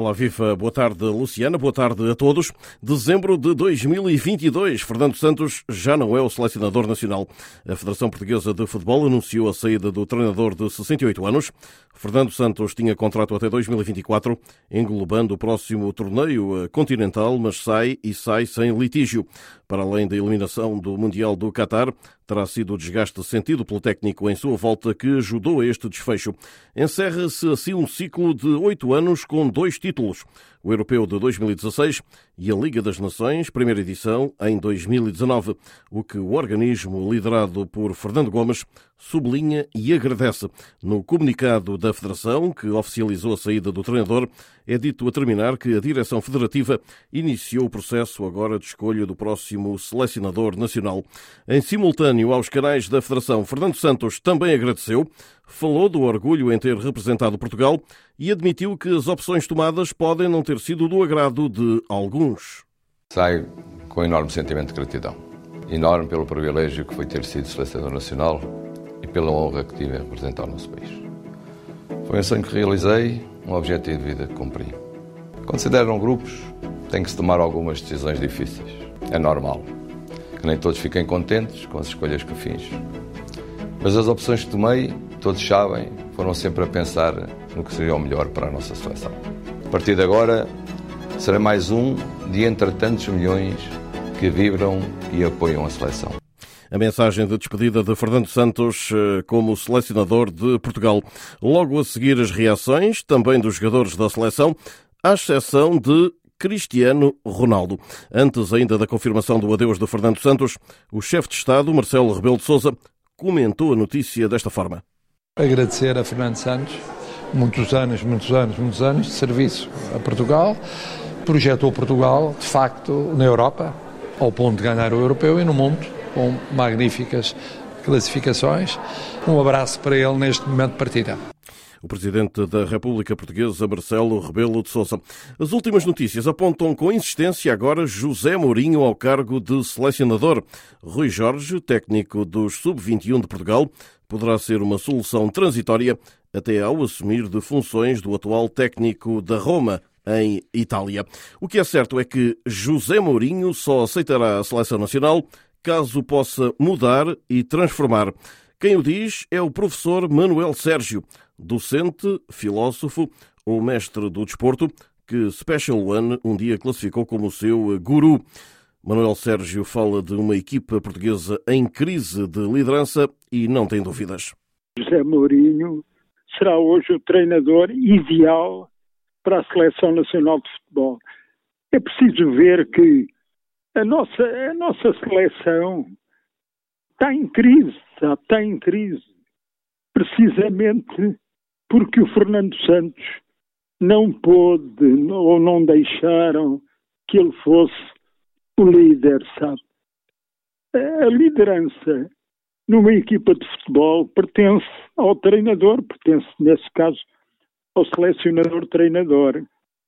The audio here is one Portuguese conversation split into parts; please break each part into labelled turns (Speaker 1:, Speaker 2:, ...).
Speaker 1: Olá, viva. Boa tarde, Luciana. Boa tarde a todos. Dezembro de 2022. Fernando Santos já não é o selecionador nacional. A Federação Portuguesa de Futebol anunciou a saída do treinador de 68 anos. Fernando Santos tinha contrato até 2024, englobando o próximo torneio continental, mas sai e sai sem litígio. Para além da eliminação do Mundial do Qatar, terá sido o desgaste sentido pelo técnico em sua volta que ajudou a este desfecho. Encerra-se assim um ciclo de oito anos com dois títulos, o Europeu de 2016 e a Liga das Nações, primeira edição, em 2019, o que o organismo liderado por Fernando Gomes sublinha e agradece. No comunicado da Federação, que oficializou a saída do treinador, é dito a terminar que a direção federativa iniciou o processo agora de escolha do próximo selecionador nacional. Em simultâneo aos canais da Federação, Fernando Santos também agradeceu, falou do orgulho em ter representado Portugal e admitiu que as opções tomadas podem não ter sido do agrado de alguns.
Speaker 2: Saio com enorme sentimento de gratidão. Enorme pelo privilégio que foi ter sido selecionador nacional e pela honra que tive em representar o nosso país. Foi um sonho que realizei, um objetivo de vida que cumpri. Quando se deram grupos, tem que se tomar algumas decisões difíceis. É normal que nem todos fiquem contentes com as escolhas que fiz. Mas as opções que tomei, todos sabem, foram sempre a pensar no que seria o melhor para a nossa seleção. A partir de agora, será mais um de entre tantos milhões que vibram e apoiam a seleção.
Speaker 1: A mensagem de despedida de Fernando Santos eh, como selecionador de Portugal. Logo a seguir as reações, também dos jogadores da seleção, à exceção de Cristiano Ronaldo. Antes ainda da confirmação do adeus de Fernando Santos, o chefe de Estado, Marcelo Rebelo de Sousa, comentou a notícia desta forma.
Speaker 3: Agradecer a Fernando Santos muitos anos, muitos anos, muitos anos de serviço a Portugal. Projetou Portugal, de facto, na Europa, ao ponto de ganhar o europeu e no mundo com magníficas classificações. Um abraço para ele neste momento de partida.
Speaker 1: O Presidente da República Portuguesa, Marcelo Rebelo de Sousa. As últimas notícias apontam com insistência agora José Mourinho ao cargo de selecionador. Rui Jorge, técnico dos Sub-21 de Portugal, poderá ser uma solução transitória até ao assumir de funções do atual técnico da Roma, em Itália. O que é certo é que José Mourinho só aceitará a seleção nacional caso possa mudar e transformar. Quem o diz é o professor Manuel Sérgio, docente, filósofo ou mestre do desporto, que Special One um dia classificou como seu guru. Manuel Sérgio fala de uma equipa portuguesa em crise de liderança e não tem dúvidas.
Speaker 4: José Mourinho será hoje o treinador ideal para a Seleção Nacional de Futebol. É preciso ver que a nossa, a nossa seleção está em crise, sabe? está em crise. Precisamente porque o Fernando Santos não pôde ou não deixaram que ele fosse o líder, sabe? A liderança numa equipa de futebol pertence ao treinador, pertence, nesse caso, ao selecionador-treinador.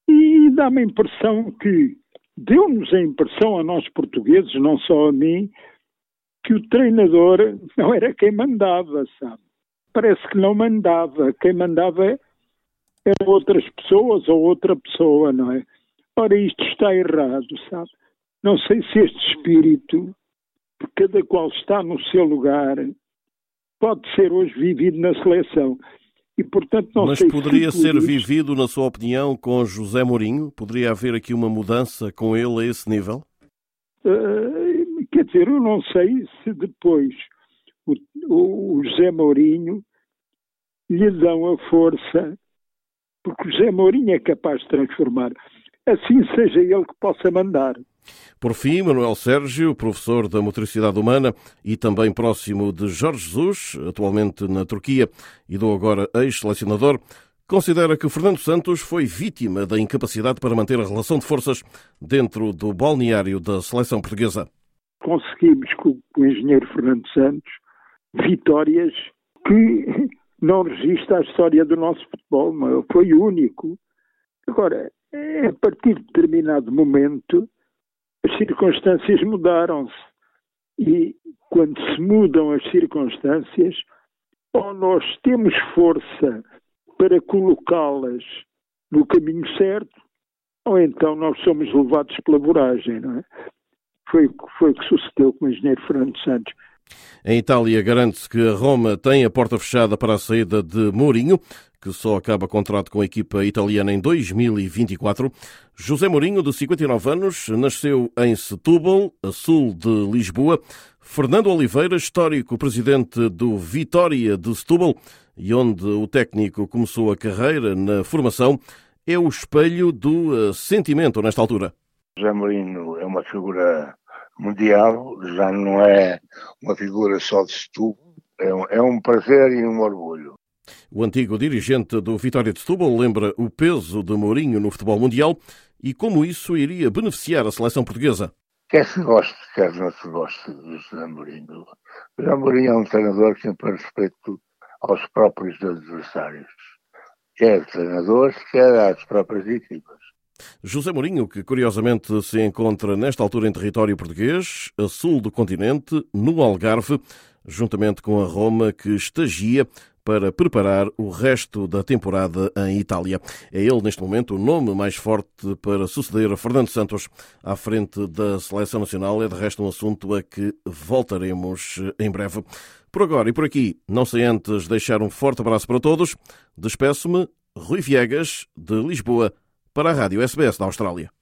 Speaker 4: E dá-me a impressão que deu-nos a impressão a nós portugueses, não só a mim, que o treinador não era quem mandava, sabe? Parece que não mandava. Quem mandava eram outras pessoas ou outra pessoa, não é? Ora, isto está errado, sabe? Não sei se este espírito, cada qual está no seu lugar, pode ser hoje vivido na seleção.
Speaker 1: E, portanto, não Mas poderia ser isto... vivido, na sua opinião, com José Mourinho? Poderia haver aqui uma mudança com ele a esse nível?
Speaker 4: Uh, quer dizer, eu não sei se depois o, o, José Mourinho lhe dão a força, porque o José Mourinho é capaz de transformar. Assim seja ele que possa mandar.
Speaker 1: Por fim, Manuel Sérgio, professor da motricidade humana e também próximo de Jorge Jesus, atualmente na Turquia e do agora ex-selecionador, considera que Fernando Santos foi vítima da incapacidade para manter a relação de forças dentro do balneário da seleção portuguesa.
Speaker 4: Conseguimos com o engenheiro Fernando Santos vitórias que não registra a história do nosso futebol, foi único. Agora, a partir de determinado momento, as circunstâncias mudaram-se. E quando se mudam as circunstâncias, ou nós temos força para colocá-las no caminho certo, ou então nós somos levados pela voragem, não é? Foi, foi o que sucedeu com o engenheiro Fernando Santos.
Speaker 1: Em Itália, garante-se que Roma tem a porta fechada para a saída de Mourinho, que só acaba contrato com a equipa italiana em 2024. José Mourinho, de 59 anos, nasceu em Setúbal, a sul de Lisboa. Fernando Oliveira, histórico presidente do Vitória de Setúbal, e onde o técnico começou a carreira na formação, é o espelho do eh, sentimento nesta altura.
Speaker 5: José Mourinho é uma figura mundial, já não é uma figura só de Setúbal, é um, é um prazer e um orgulho.
Speaker 1: O antigo dirigente do Vitória de Setúbal lembra o peso de Mourinho no futebol mundial e como isso iria beneficiar a seleção portuguesa.
Speaker 5: Quer se goste, quer não se goste de José Mourinho. José Mourinho é um treinador que sempre respeito aos próprios adversários, quer treinadores, quer às próprias equipas.
Speaker 1: José Mourinho, que curiosamente se encontra nesta altura em território português, a sul do continente, no Algarve, juntamente com a Roma, que estagia para preparar o resto da temporada em Itália. É ele, neste momento, o nome mais forte para suceder a Fernando Santos à frente da Seleção Nacional. É, de resto, um assunto a que voltaremos em breve. Por agora e por aqui, não sei antes deixar um forte abraço para todos. Despeço-me, Rui Viegas, de Lisboa, para a Rádio SBS da Austrália.